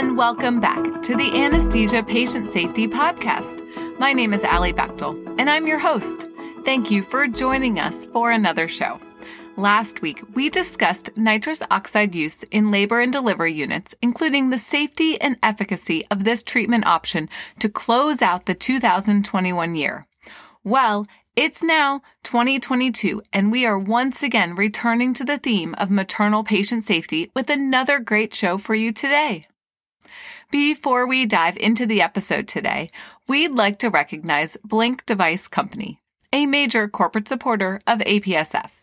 And welcome back to the Anesthesia Patient Safety Podcast. My name is Allie Bechtel, and I'm your host. Thank you for joining us for another show. Last week, we discussed nitrous oxide use in labor and delivery units, including the safety and efficacy of this treatment option to close out the 2021 year. Well, it's now 2022, and we are once again returning to the theme of maternal patient safety with another great show for you today. Before we dive into the episode today, we'd like to recognize Blink Device Company, a major corporate supporter of APSF.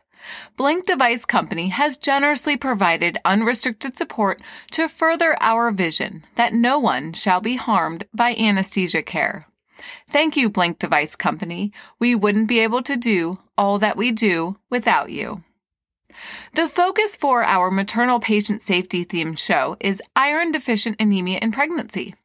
Blink Device Company has generously provided unrestricted support to further our vision that no one shall be harmed by anesthesia care. Thank you, Blink Device Company. We wouldn't be able to do all that we do without you. The focus for our maternal patient safety themed show is iron deficient anemia in pregnancy.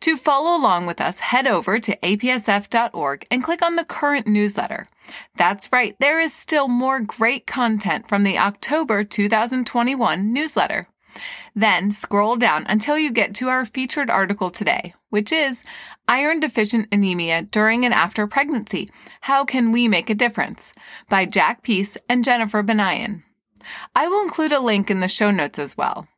To follow along with us, head over to apsf.org and click on the current newsletter. That's right, there is still more great content from the October 2021 newsletter. Then scroll down until you get to our featured article today, which is Iron Deficient Anemia During and After Pregnancy How Can We Make a Difference? by Jack Peace and Jennifer Banayan. I will include a link in the show notes as well.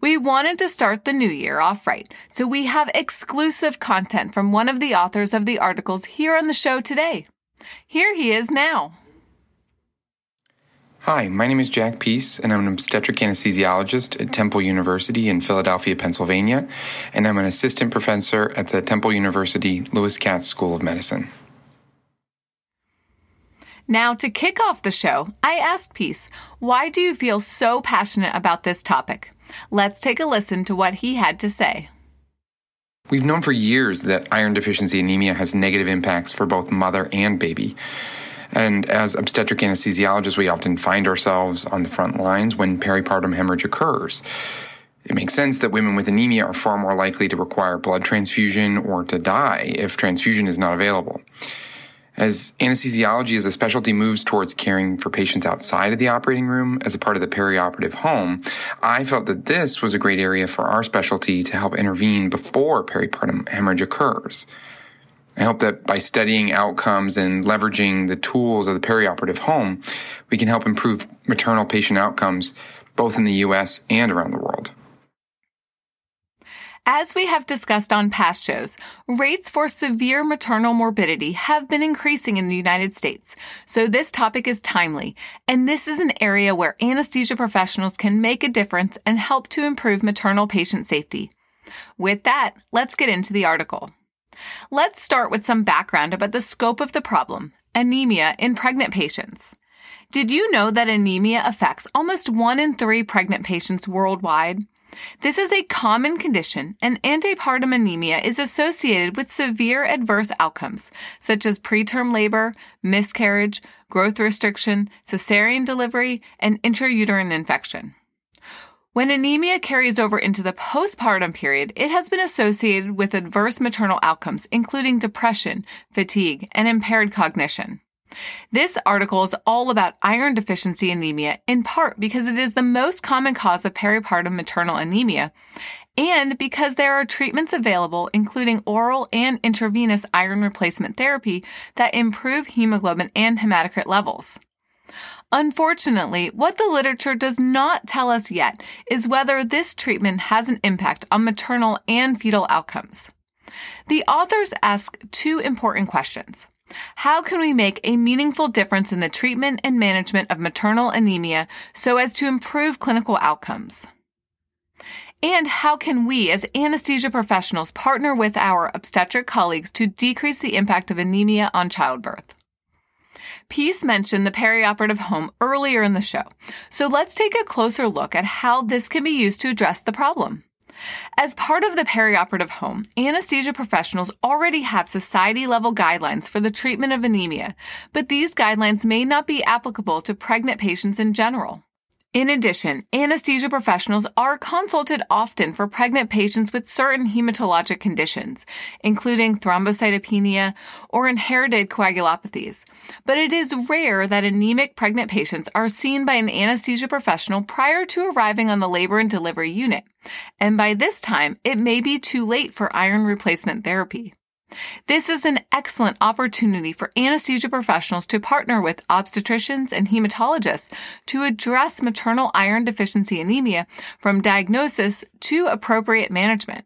We wanted to start the new year off right, so we have exclusive content from one of the authors of the articles here on the show today. Here he is now. Hi, my name is Jack Peace, and I'm an obstetric anesthesiologist at Temple University in Philadelphia, Pennsylvania, and I'm an assistant professor at the Temple University Lewis Katz School of Medicine. Now, to kick off the show, I asked Peace, why do you feel so passionate about this topic? Let's take a listen to what he had to say. We've known for years that iron deficiency anemia has negative impacts for both mother and baby. And as obstetric anesthesiologists, we often find ourselves on the front lines when peripartum hemorrhage occurs. It makes sense that women with anemia are far more likely to require blood transfusion or to die if transfusion is not available. As anesthesiology as a specialty moves towards caring for patients outside of the operating room as a part of the perioperative home, I felt that this was a great area for our specialty to help intervene before peripartum hemorrhage occurs. I hope that by studying outcomes and leveraging the tools of the perioperative home, we can help improve maternal patient outcomes both in the US and around the world. As we have discussed on past shows, rates for severe maternal morbidity have been increasing in the United States, so this topic is timely, and this is an area where anesthesia professionals can make a difference and help to improve maternal patient safety. With that, let's get into the article. Let's start with some background about the scope of the problem anemia in pregnant patients. Did you know that anemia affects almost one in three pregnant patients worldwide? This is a common condition, and antepartum anemia is associated with severe adverse outcomes, such as preterm labor, miscarriage, growth restriction, cesarean delivery, and intrauterine infection. When anemia carries over into the postpartum period, it has been associated with adverse maternal outcomes, including depression, fatigue, and impaired cognition. This article is all about iron deficiency anemia in part because it is the most common cause of peripartum maternal anemia and because there are treatments available, including oral and intravenous iron replacement therapy that improve hemoglobin and hematocrit levels. Unfortunately, what the literature does not tell us yet is whether this treatment has an impact on maternal and fetal outcomes. The authors ask two important questions. How can we make a meaningful difference in the treatment and management of maternal anemia so as to improve clinical outcomes? And how can we as anesthesia professionals partner with our obstetric colleagues to decrease the impact of anemia on childbirth? Peace mentioned the perioperative home earlier in the show, so let's take a closer look at how this can be used to address the problem. As part of the perioperative home, anesthesia professionals already have society level guidelines for the treatment of anemia, but these guidelines may not be applicable to pregnant patients in general. In addition, anesthesia professionals are consulted often for pregnant patients with certain hematologic conditions, including thrombocytopenia or inherited coagulopathies. But it is rare that anemic pregnant patients are seen by an anesthesia professional prior to arriving on the labor and delivery unit. And by this time, it may be too late for iron replacement therapy. This is an excellent opportunity for anesthesia professionals to partner with obstetricians and hematologists to address maternal iron deficiency anemia from diagnosis to appropriate management.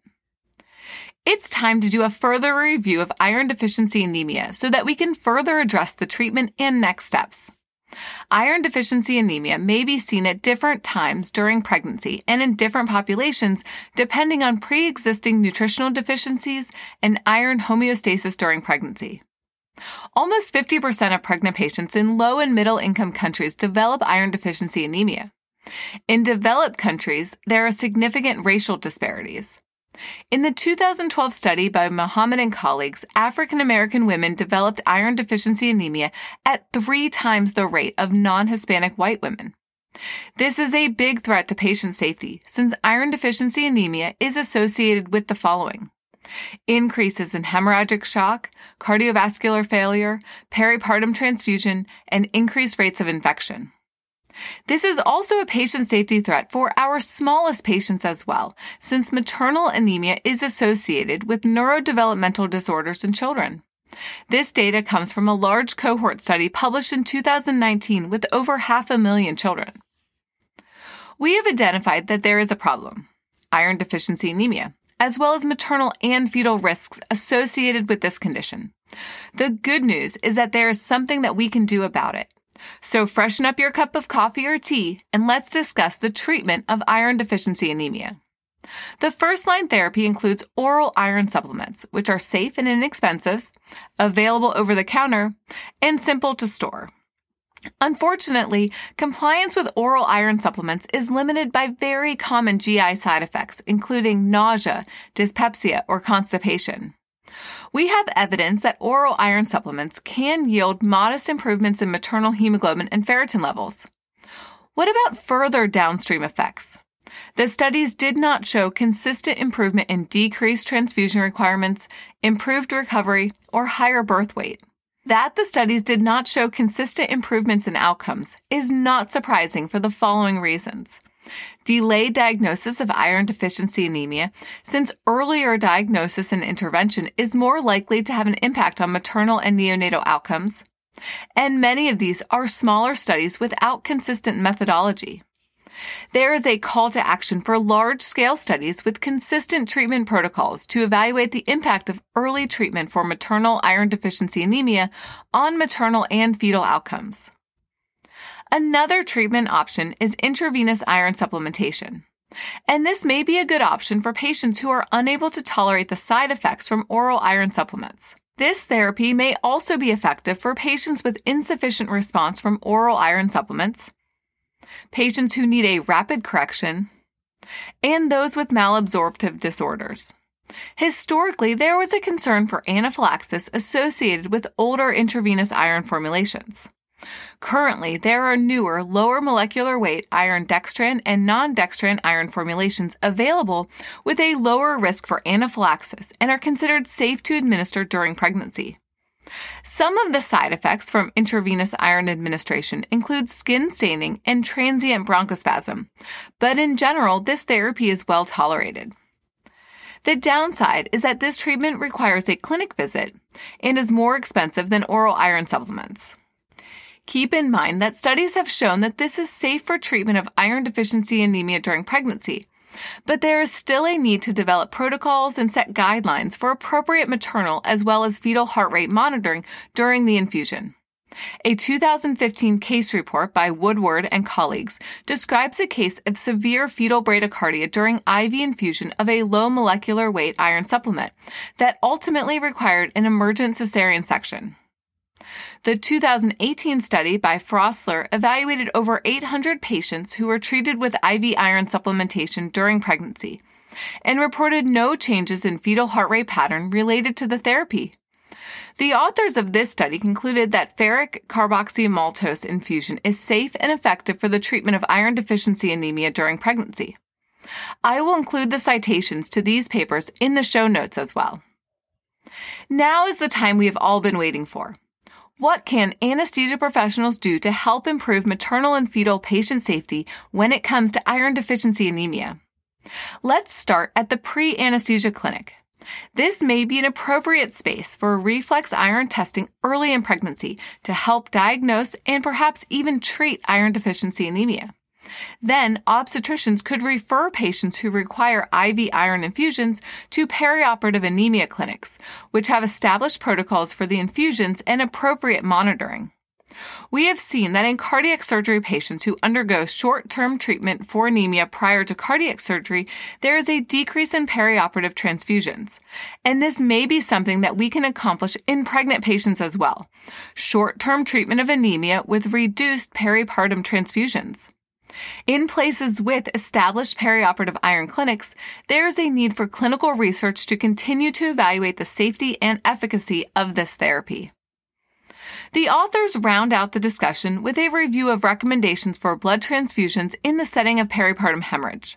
It's time to do a further review of iron deficiency anemia so that we can further address the treatment and next steps. Iron deficiency anemia may be seen at different times during pregnancy and in different populations depending on pre-existing nutritional deficiencies and iron homeostasis during pregnancy. Almost 50% of pregnant patients in low and middle income countries develop iron deficiency anemia. In developed countries, there are significant racial disparities. In the 2012 study by Muhammad and colleagues, African American women developed iron deficiency anemia at three times the rate of non Hispanic white women. This is a big threat to patient safety since iron deficiency anemia is associated with the following increases in hemorrhagic shock, cardiovascular failure, peripartum transfusion, and increased rates of infection. This is also a patient safety threat for our smallest patients as well, since maternal anemia is associated with neurodevelopmental disorders in children. This data comes from a large cohort study published in 2019 with over half a million children. We have identified that there is a problem iron deficiency anemia, as well as maternal and fetal risks associated with this condition. The good news is that there is something that we can do about it. So freshen up your cup of coffee or tea and let's discuss the treatment of iron deficiency anemia. The first line therapy includes oral iron supplements, which are safe and inexpensive, available over the counter, and simple to store. Unfortunately, compliance with oral iron supplements is limited by very common GI side effects, including nausea, dyspepsia, or constipation. We have evidence that oral iron supplements can yield modest improvements in maternal hemoglobin and ferritin levels. What about further downstream effects? The studies did not show consistent improvement in decreased transfusion requirements, improved recovery, or higher birth weight. That the studies did not show consistent improvements in outcomes is not surprising for the following reasons. Delayed diagnosis of iron deficiency anemia, since earlier diagnosis and intervention is more likely to have an impact on maternal and neonatal outcomes. And many of these are smaller studies without consistent methodology. There is a call to action for large scale studies with consistent treatment protocols to evaluate the impact of early treatment for maternal iron deficiency anemia on maternal and fetal outcomes. Another treatment option is intravenous iron supplementation. And this may be a good option for patients who are unable to tolerate the side effects from oral iron supplements. This therapy may also be effective for patients with insufficient response from oral iron supplements, patients who need a rapid correction, and those with malabsorptive disorders. Historically, there was a concern for anaphylaxis associated with older intravenous iron formulations. Currently, there are newer, lower molecular weight iron dextran and non dextran iron formulations available with a lower risk for anaphylaxis and are considered safe to administer during pregnancy. Some of the side effects from intravenous iron administration include skin staining and transient bronchospasm, but in general, this therapy is well tolerated. The downside is that this treatment requires a clinic visit and is more expensive than oral iron supplements. Keep in mind that studies have shown that this is safe for treatment of iron deficiency anemia during pregnancy. But there is still a need to develop protocols and set guidelines for appropriate maternal as well as fetal heart rate monitoring during the infusion. A 2015 case report by Woodward and colleagues describes a case of severe fetal bradycardia during IV infusion of a low molecular weight iron supplement that ultimately required an emergent cesarean section. The 2018 study by Froessler evaluated over 800 patients who were treated with IV iron supplementation during pregnancy. and reported no changes in fetal heart rate pattern related to the therapy. The authors of this study concluded that ferric carboxymaltose infusion is safe and effective for the treatment of iron deficiency anemia during pregnancy. I will include the citations to these papers in the show notes as well. Now is the time we have all been waiting for. What can anesthesia professionals do to help improve maternal and fetal patient safety when it comes to iron deficiency anemia? Let's start at the pre anesthesia clinic. This may be an appropriate space for reflex iron testing early in pregnancy to help diagnose and perhaps even treat iron deficiency anemia. Then, obstetricians could refer patients who require IV iron infusions to perioperative anemia clinics, which have established protocols for the infusions and appropriate monitoring. We have seen that in cardiac surgery patients who undergo short term treatment for anemia prior to cardiac surgery, there is a decrease in perioperative transfusions. And this may be something that we can accomplish in pregnant patients as well. Short term treatment of anemia with reduced peripartum transfusions. In places with established perioperative iron clinics, there is a need for clinical research to continue to evaluate the safety and efficacy of this therapy. The authors round out the discussion with a review of recommendations for blood transfusions in the setting of peripartum hemorrhage.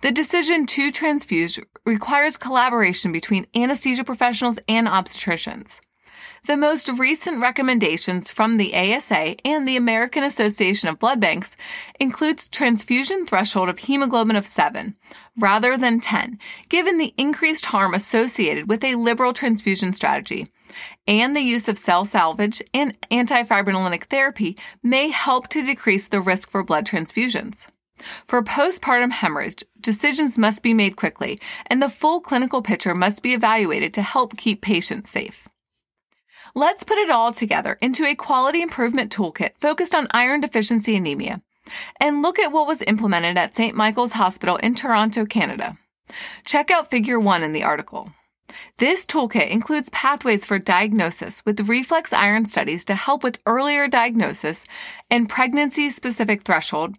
The decision to transfuse requires collaboration between anesthesia professionals and obstetricians. The most recent recommendations from the ASA and the American Association of Blood Banks includes transfusion threshold of hemoglobin of 7 rather than 10, given the increased harm associated with a liberal transfusion strategy. And the use of cell salvage and antifibrinolytic therapy may help to decrease the risk for blood transfusions. For postpartum hemorrhage, decisions must be made quickly, and the full clinical picture must be evaluated to help keep patients safe. Let's put it all together into a quality improvement toolkit focused on iron deficiency anemia and look at what was implemented at St. Michael's Hospital in Toronto, Canada. Check out figure one in the article. This toolkit includes pathways for diagnosis with reflex iron studies to help with earlier diagnosis and pregnancy specific threshold,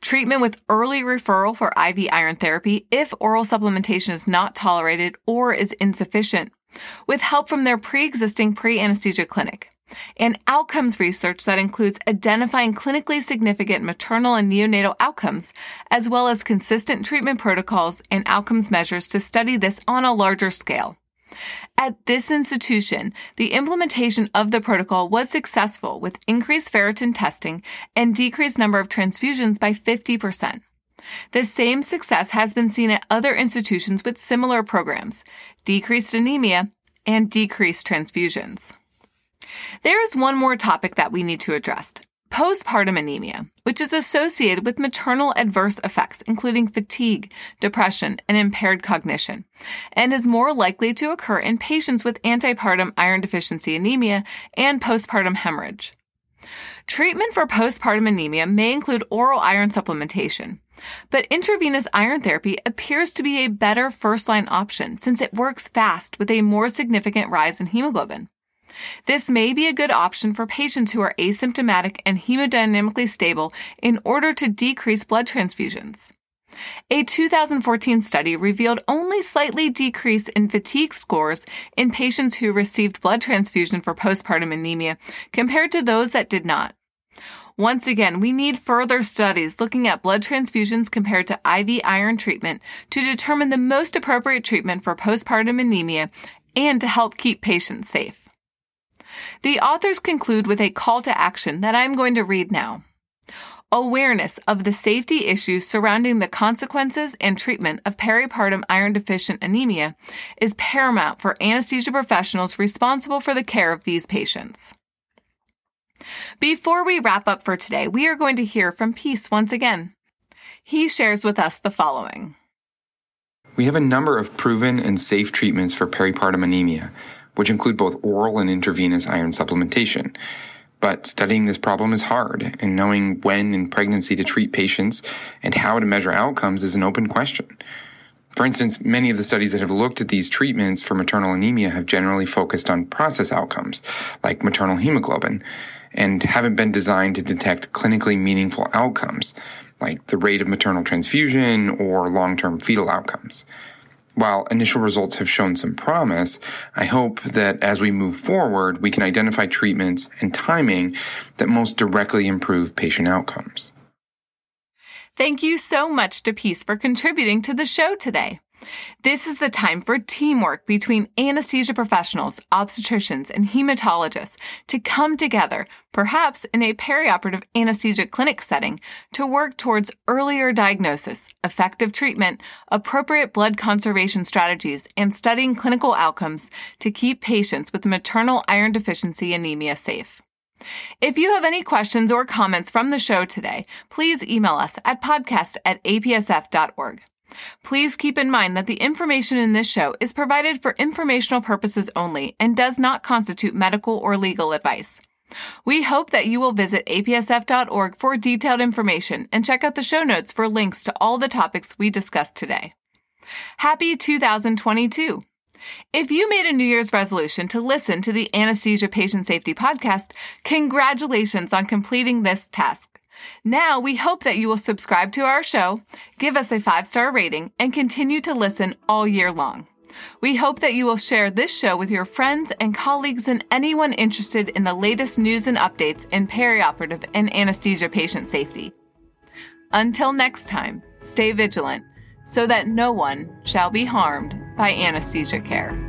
treatment with early referral for IV iron therapy if oral supplementation is not tolerated or is insufficient, with help from their pre-existing pre-anesthesia clinic and outcomes research that includes identifying clinically significant maternal and neonatal outcomes, as well as consistent treatment protocols and outcomes measures to study this on a larger scale. At this institution, the implementation of the protocol was successful with increased ferritin testing and decreased number of transfusions by 50%. The same success has been seen at other institutions with similar programs, decreased anemia, and decreased transfusions. There is one more topic that we need to address postpartum anemia, which is associated with maternal adverse effects, including fatigue, depression, and impaired cognition, and is more likely to occur in patients with antepartum iron deficiency anemia and postpartum hemorrhage. Treatment for postpartum anemia may include oral iron supplementation, but intravenous iron therapy appears to be a better first line option since it works fast with a more significant rise in hemoglobin. This may be a good option for patients who are asymptomatic and hemodynamically stable in order to decrease blood transfusions. A 2014 study revealed only slightly decrease in fatigue scores in patients who received blood transfusion for postpartum anemia compared to those that did not. Once again, we need further studies looking at blood transfusions compared to IV iron treatment to determine the most appropriate treatment for postpartum anemia and to help keep patients safe. The authors conclude with a call to action that I'm going to read now. Awareness of the safety issues surrounding the consequences and treatment of peripartum iron deficient anemia is paramount for anesthesia professionals responsible for the care of these patients. Before we wrap up for today, we are going to hear from Peace once again. He shares with us the following. We have a number of proven and safe treatments for peripartum anemia, which include both oral and intravenous iron supplementation. But studying this problem is hard, and knowing when in pregnancy to treat patients and how to measure outcomes is an open question. For instance, many of the studies that have looked at these treatments for maternal anemia have generally focused on process outcomes, like maternal hemoglobin, and haven't been designed to detect clinically meaningful outcomes, like the rate of maternal transfusion or long-term fetal outcomes. While initial results have shown some promise, I hope that as we move forward, we can identify treatments and timing that most directly improve patient outcomes. Thank you so much to Peace for contributing to the show today. This is the time for teamwork between anesthesia professionals, obstetricians, and hematologists to come together, perhaps in a perioperative anesthesia clinic setting, to work towards earlier diagnosis, effective treatment, appropriate blood conservation strategies, and studying clinical outcomes to keep patients with maternal iron deficiency anemia safe. If you have any questions or comments from the show today, please email us at podcast at apsf.org. Please keep in mind that the information in this show is provided for informational purposes only and does not constitute medical or legal advice. We hope that you will visit apsf.org for detailed information and check out the show notes for links to all the topics we discussed today. Happy 2022! If you made a New Year's resolution to listen to the Anesthesia Patient Safety Podcast, congratulations on completing this task. Now we hope that you will subscribe to our show, give us a five star rating, and continue to listen all year long. We hope that you will share this show with your friends and colleagues and anyone interested in the latest news and updates in perioperative and anesthesia patient safety. Until next time, stay vigilant so that no one shall be harmed by anesthesia care.